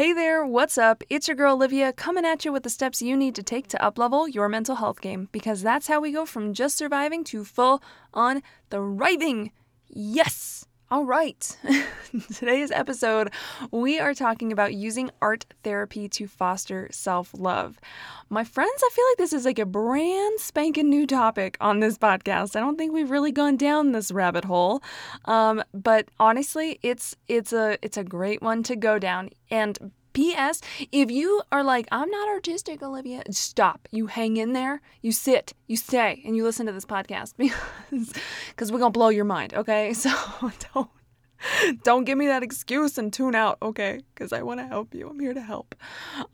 Hey there, what's up? It's your girl Olivia coming at you with the steps you need to take to uplevel your mental health game because that's how we go from just surviving to full on thriving. Yes! All right. Today's episode, we are talking about using art therapy to foster self love. My friends, I feel like this is like a brand spanking new topic on this podcast. I don't think we've really gone down this rabbit hole, um, but honestly, it's it's a it's a great one to go down. And P.S. If you are like, I'm not artistic, Olivia, stop. You hang in there, you sit, you stay, and you listen to this podcast because we're gonna blow your mind. Okay, so don't don't give me that excuse and tune out, okay? Because I want to help you. I'm here to help.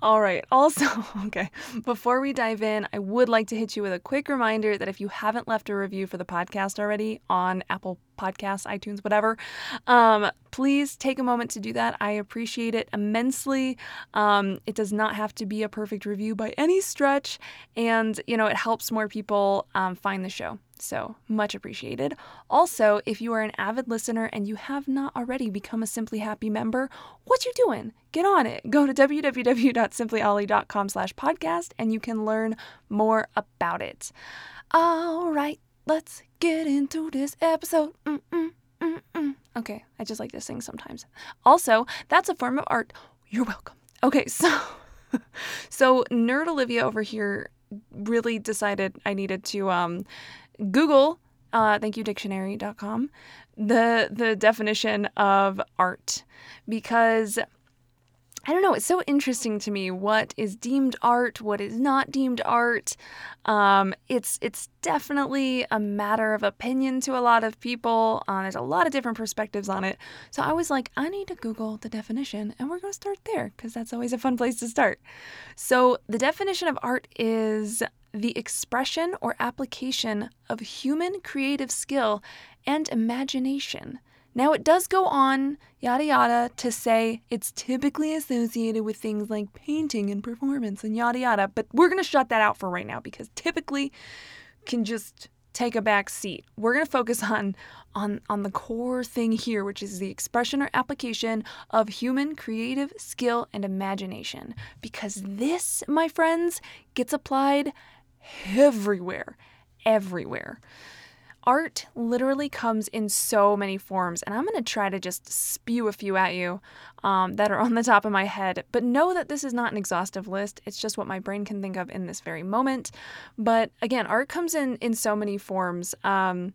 All right. Also, okay, before we dive in, I would like to hit you with a quick reminder that if you haven't left a review for the podcast already on Apple Podcasts, iTunes, whatever, um, please take a moment to do that. I appreciate it immensely. Um, it does not have to be a perfect review by any stretch, and you know it helps more people um, find the show. So much appreciated. Also, if you are an avid listener and you have not already become a Simply Happy member, what you doing? Get on it. Go to www.simplyolly.com slash podcast and you can learn more about it. All right, let's get into this episode. Mm-mm, mm-mm. Okay, I just like to sing sometimes. Also, that's a form of art. You're welcome. Okay, so so Nerd Olivia over here really decided I needed to um Google, uh, thank you dictionary.com, the the definition of art. Because I don't know, it's so interesting to me what is deemed art, what is not deemed art. Um, it's it's definitely a matter of opinion to a lot of people. Uh, there's a lot of different perspectives on it. So I was like, I need to Google the definition, and we're going to start there because that's always a fun place to start. So the definition of art is the expression or application of human creative skill and imagination. Now, it does go on, yada yada, to say it's typically associated with things like painting and performance and yada yada, but we're going to shut that out for right now because typically can just take a back seat. We're going to focus on on on the core thing here, which is the expression or application of human creative skill and imagination because this, my friends, gets applied everywhere, everywhere. Art literally comes in so many forms, and I'm going to try to just spew a few at you um, that are on the top of my head. But know that this is not an exhaustive list. It's just what my brain can think of in this very moment. But again, art comes in in so many forms. Um,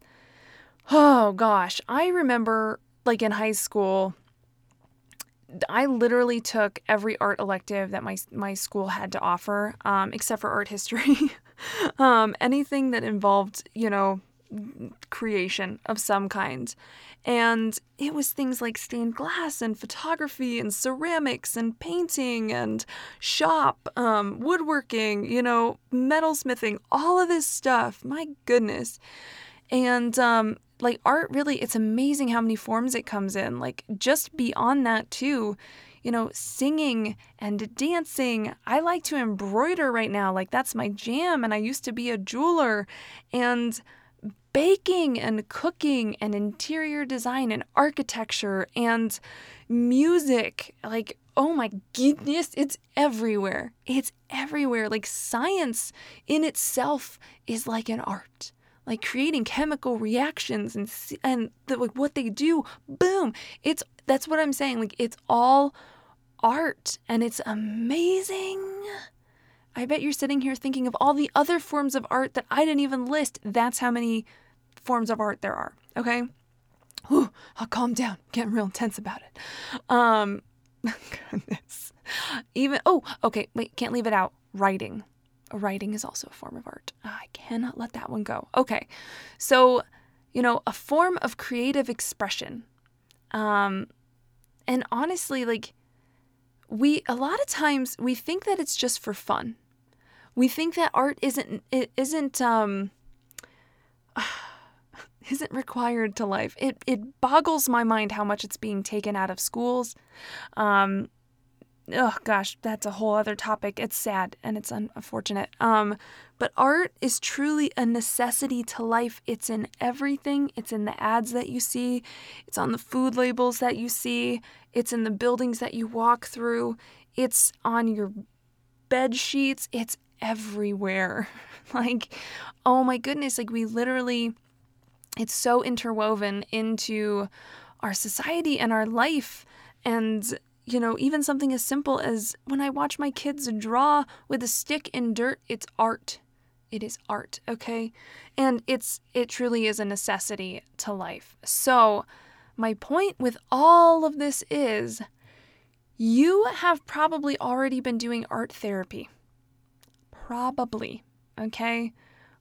oh gosh, I remember like in high school, I literally took every art elective that my my school had to offer, um, except for art history. um, anything that involved, you know, creation of some kind. And it was things like stained glass and photography and ceramics and painting and shop, um, woodworking, you know, metalsmithing, all of this stuff. My goodness. And um, like art, really, it's amazing how many forms it comes in. Like, just beyond that, too you know, singing and dancing. I like to embroider right now. Like, that's my jam. And I used to be a jeweler. And baking and cooking and interior design and architecture and music. Like, oh my goodness, it's everywhere. It's everywhere. Like, science in itself is like an art like creating chemical reactions and and the, like what they do boom it's that's what i'm saying like it's all art and it's amazing i bet you're sitting here thinking of all the other forms of art that i didn't even list that's how many forms of art there are okay i'll calm down getting real intense about it um goodness even oh okay wait can't leave it out writing writing is also a form of art. I cannot let that one go. Okay. So, you know, a form of creative expression. Um, and honestly, like, we a lot of times we think that it's just for fun. We think that art isn't it isn't um isn't required to life. It it boggles my mind how much it's being taken out of schools. Um oh gosh, that's a whole other topic. It's sad and it's unfortunate. Um, but art is truly a necessity to life. It's in everything. It's in the ads that you see. It's on the food labels that you see. It's in the buildings that you walk through. It's on your bed sheets. It's everywhere. like, oh my goodness, like we literally it's so interwoven into our society and our life and you know, even something as simple as when I watch my kids draw with a stick in dirt, it's art. It is art, okay? And it's it truly is a necessity to life. So, my point with all of this is you have probably already been doing art therapy. Probably, okay?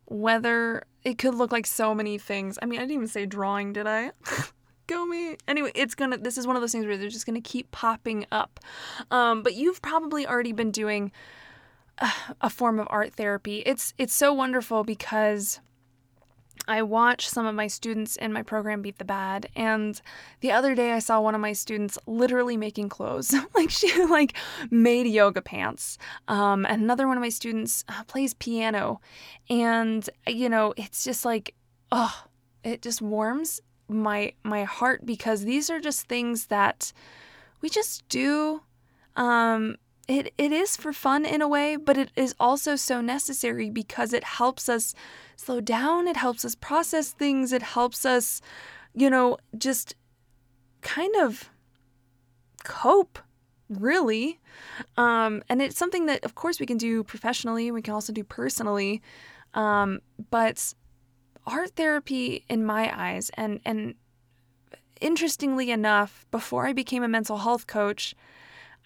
Whether it could look like so many things. I mean, I didn't even say drawing, did I? go me. Anyway, it's gonna. This is one of those things where they're just gonna keep popping up. Um, but you've probably already been doing a, a form of art therapy. It's it's so wonderful because. I watch some of my students in my program beat the bad and the other day I saw one of my students literally making clothes. Like she like made yoga pants. Um, and another one of my students uh, plays piano. And you know it's just like oh it just warms my my heart because these are just things that we just do um it it is for fun in a way but it is also so necessary because it helps us slow down it helps us process things it helps us you know just kind of cope really. Um and it's something that of course we can do professionally we can also do personally. Um but art therapy in my eyes and and interestingly enough before I became a mental health coach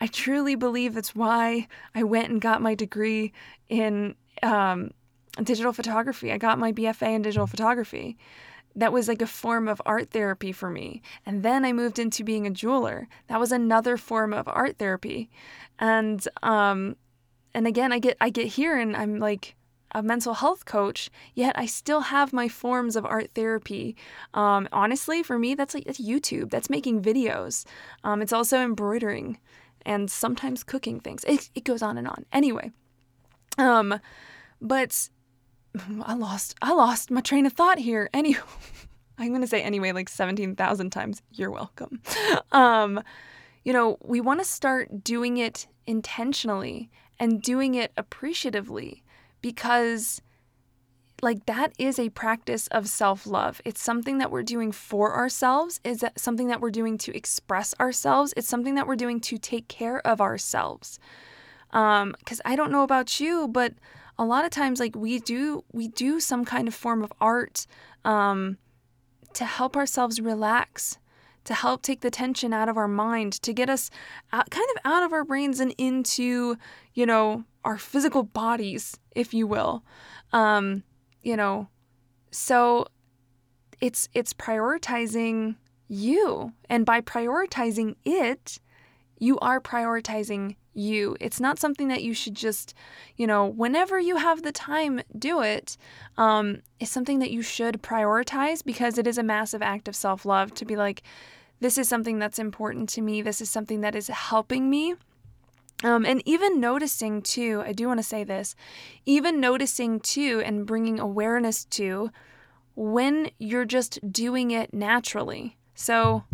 I truly believe it's why I went and got my degree in um, digital photography. I got my BFA in digital photography. That was like a form of art therapy for me. And then I moved into being a jeweler. That was another form of art therapy. And um, and again, I get I get here and I'm like, a mental health coach, yet I still have my forms of art therapy. Um, honestly, for me, that's like that's YouTube. That's making videos. Um, it's also embroidering and sometimes cooking things. It, it goes on and on. Anyway, um, but I lost I lost my train of thought here. Anyway, I'm gonna say anyway like seventeen thousand times. You're welcome. Um, you know, we want to start doing it intentionally and doing it appreciatively because like that is a practice of self-love. It's something that we're doing for ourselves, is something that we're doing to express ourselves. It's something that we're doing to take care of ourselves. Um cuz I don't know about you, but a lot of times like we do we do some kind of form of art um to help ourselves relax to help take the tension out of our mind, to get us out, kind of out of our brains and into, you know, our physical bodies, if you will. Um, you know, so it's it's prioritizing you. And by prioritizing it, you are prioritizing you. It's not something that you should just, you know, whenever you have the time, do it. Um, it's something that you should prioritize because it is a massive act of self love to be like, this is something that's important to me. This is something that is helping me. Um, and even noticing too, I do want to say this, even noticing too and bringing awareness to when you're just doing it naturally. So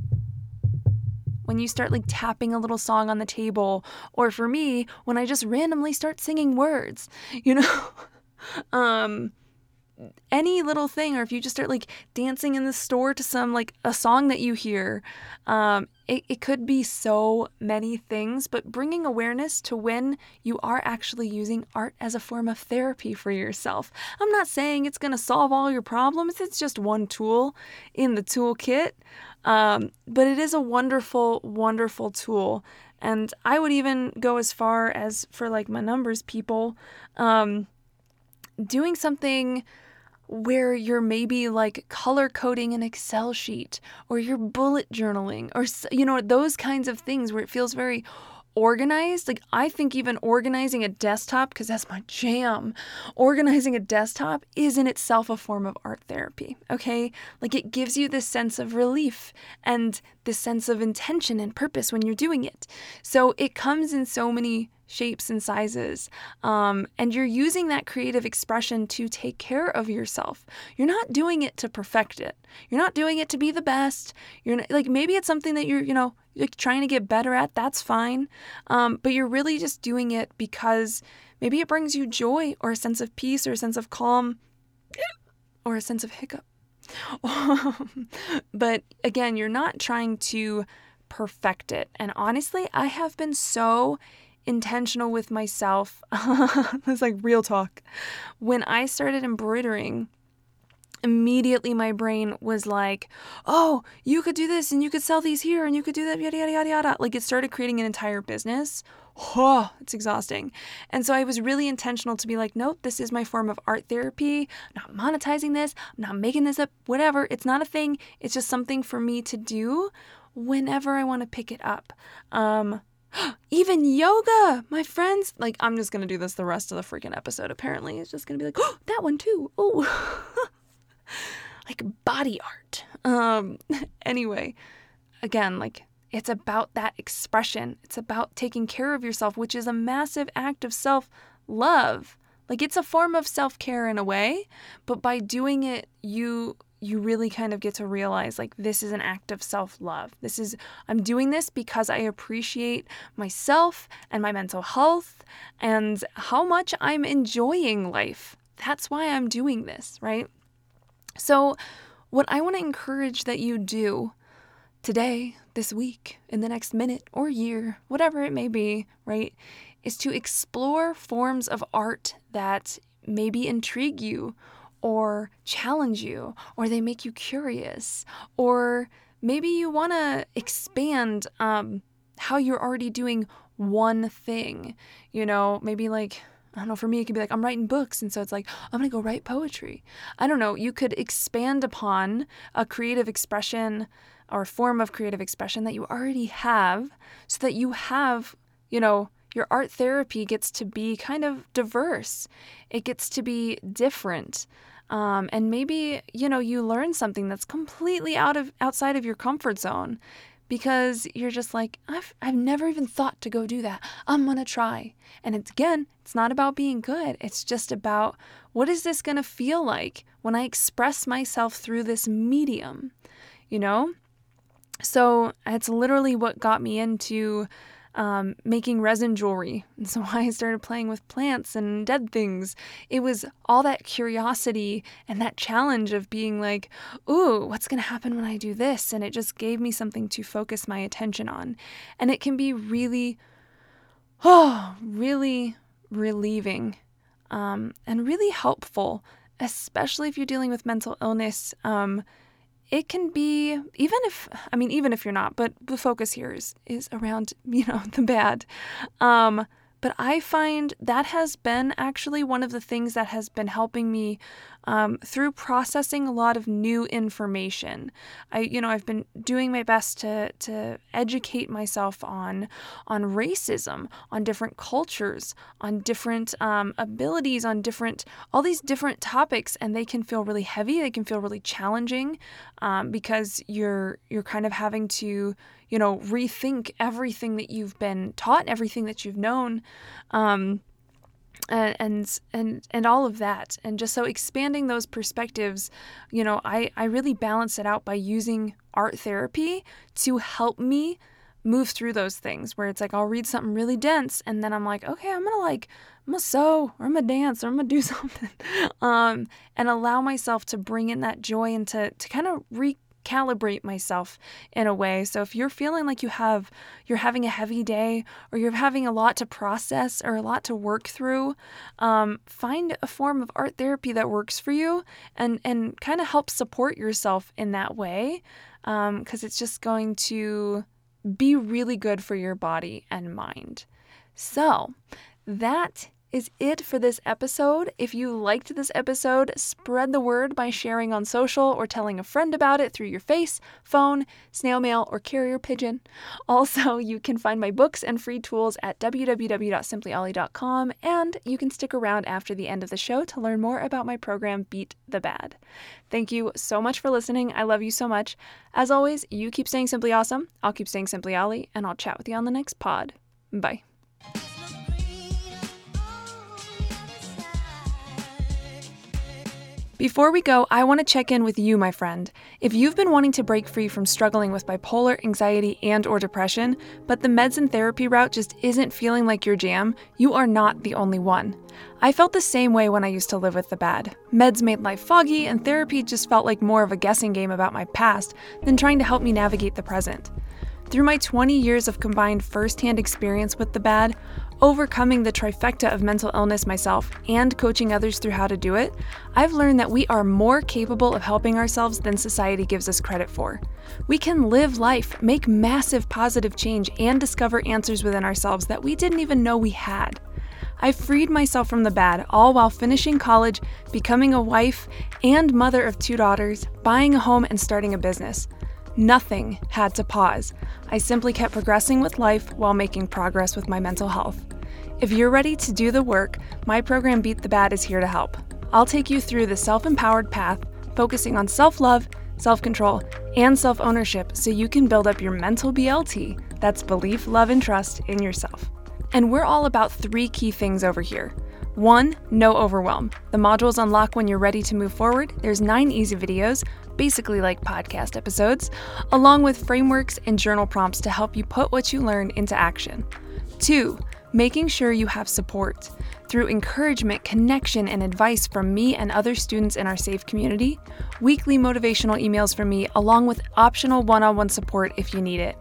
when you start like tapping a little song on the table, or for me, when I just randomly start singing words, you know? um, any little thing or if you just start like dancing in the store to some like a song that you hear um, it, it could be so many things but bringing awareness to when you are actually using art as a form of therapy for yourself. I'm not saying it's going to solve all your problems it's just one tool in the toolkit um, but it is a wonderful wonderful tool. And i would even go as far as for like my numbers people um, doing something where you're maybe like color coding an Excel sheet or you're bullet journaling or, you know, those kinds of things where it feels very organized, like I think even organizing a desktop, because that's my jam, organizing a desktop is in itself a form of art therapy. Okay. Like it gives you this sense of relief and this sense of intention and purpose when you're doing it. So it comes in so many shapes and sizes. Um, and you're using that creative expression to take care of yourself. You're not doing it to perfect it. You're not doing it to be the best. You're not, like maybe it's something that you're, you know, like trying to get better at. That's fine. Um, but you're really just doing it because maybe it brings you joy or a sense of peace or a sense of calm or a sense of hiccup. but again, you're not trying to perfect it. And honestly, I have been so intentional with myself. That's like real talk. When I started embroidering, immediately my brain was like, oh, you could do this and you could sell these here and you could do that, yada, yada, yada, yada. Like it started creating an entire business. Oh, it's exhausting. And so I was really intentional to be like, nope, this is my form of art therapy. I'm not monetizing this. I'm not making this up, whatever. It's not a thing. It's just something for me to do whenever I want to pick it up. Um, even yoga, my friends. Like, I'm just going to do this the rest of the freaking episode, apparently. It's just going to be like, oh, that one too. Oh, like body art. Um, anyway, again, like, it's about that expression. It's about taking care of yourself, which is a massive act of self love. Like, it's a form of self care in a way, but by doing it, you you really kind of get to realize like this is an act of self-love. This is I'm doing this because I appreciate myself and my mental health and how much I'm enjoying life. That's why I'm doing this, right? So what I want to encourage that you do today, this week, in the next minute or year, whatever it may be, right, is to explore forms of art that maybe intrigue you or challenge you, or they make you curious, or maybe you want to expand um, how you're already doing one thing. You know, maybe like, I don't know, for me, it could be like, I'm writing books. And so it's like, I'm going to go write poetry. I don't know. You could expand upon a creative expression or form of creative expression that you already have so that you have, you know, your art therapy gets to be kind of diverse. It gets to be different. Um, and maybe you know you learn something that's completely out of outside of your comfort zone because you're just like I've I've never even thought to go do that. I'm going to try. And it's again, it's not about being good. It's just about what is this going to feel like when I express myself through this medium, you know? So, it's literally what got me into um, making resin jewelry. And so I started playing with plants and dead things. It was all that curiosity and that challenge of being like, ooh, what's going to happen when I do this? And it just gave me something to focus my attention on. And it can be really, oh, really relieving um, and really helpful, especially if you're dealing with mental illness. Um, it can be even if i mean even if you're not but the focus here is is around you know the bad. Um but I find that has been actually one of the things that has been helping me um, through processing a lot of new information. I, you know, I've been doing my best to to educate myself on on racism, on different cultures, on different um, abilities, on different all these different topics, and they can feel really heavy. They can feel really challenging um, because you're you're kind of having to you know, rethink everything that you've been taught, everything that you've known. Um, and and and all of that. And just so expanding those perspectives you know i i really balance it out by using art therapy to help me move through those things where it's like i'll read something really dense and then i'm like okay i'm gonna like i'm gonna sew or i'm gonna dance or i'm gonna do something. Um and allow myself to bring in that joy and to to kind of re calibrate myself in a way. So if you're feeling like you have you're having a heavy day or you're having a lot to process or a lot to work through, um, find a form of art therapy that works for you and and kind of help support yourself in that way because um, it's just going to be really good for your body and mind. So that is it for this episode. If you liked this episode, spread the word by sharing on social or telling a friend about it through your face, phone, snail mail, or carrier pigeon. Also, you can find my books and free tools at www.simplyolly.com, and you can stick around after the end of the show to learn more about my program, Beat the Bad. Thank you so much for listening. I love you so much. As always, you keep staying simply awesome. I'll keep staying simply Ollie, and I'll chat with you on the next pod. Bye. Before we go, I want to check in with you, my friend. If you've been wanting to break free from struggling with bipolar, anxiety, and or depression, but the meds and therapy route just isn't feeling like your jam, you are not the only one. I felt the same way when I used to live with the bad. Meds made life foggy, and therapy just felt like more of a guessing game about my past than trying to help me navigate the present. Through my 20 years of combined firsthand experience with the bad, overcoming the trifecta of mental illness myself, and coaching others through how to do it, I've learned that we are more capable of helping ourselves than society gives us credit for. We can live life, make massive positive change, and discover answers within ourselves that we didn't even know we had. I freed myself from the bad, all while finishing college, becoming a wife and mother of two daughters, buying a home, and starting a business. Nothing had to pause. I simply kept progressing with life while making progress with my mental health. If you're ready to do the work, my program Beat the Bad is here to help. I'll take you through the self empowered path, focusing on self love, self control, and self ownership so you can build up your mental BLT that's belief, love, and trust in yourself. And we're all about three key things over here. One, no overwhelm. The modules unlock when you're ready to move forward. There's nine easy videos, basically like podcast episodes, along with frameworks and journal prompts to help you put what you learn into action. Two, making sure you have support. Through encouragement, connection, and advice from me and other students in our safe community, weekly motivational emails from me, along with optional one on one support if you need it.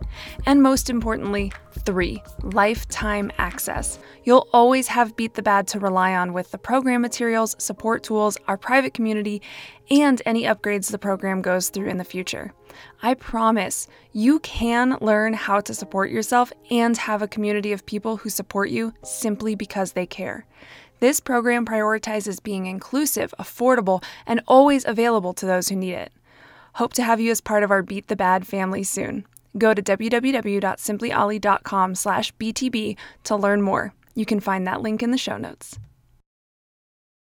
And most importantly, three, lifetime access. You'll always have Beat the Bad to rely on with the program materials, support tools, our private community, and any upgrades the program goes through in the future. I promise you can learn how to support yourself and have a community of people who support you simply because they care. This program prioritizes being inclusive, affordable, and always available to those who need it. Hope to have you as part of our Beat the Bad family soon. Go to www.simplyolly.com slash BTB to learn more. You can find that link in the show notes.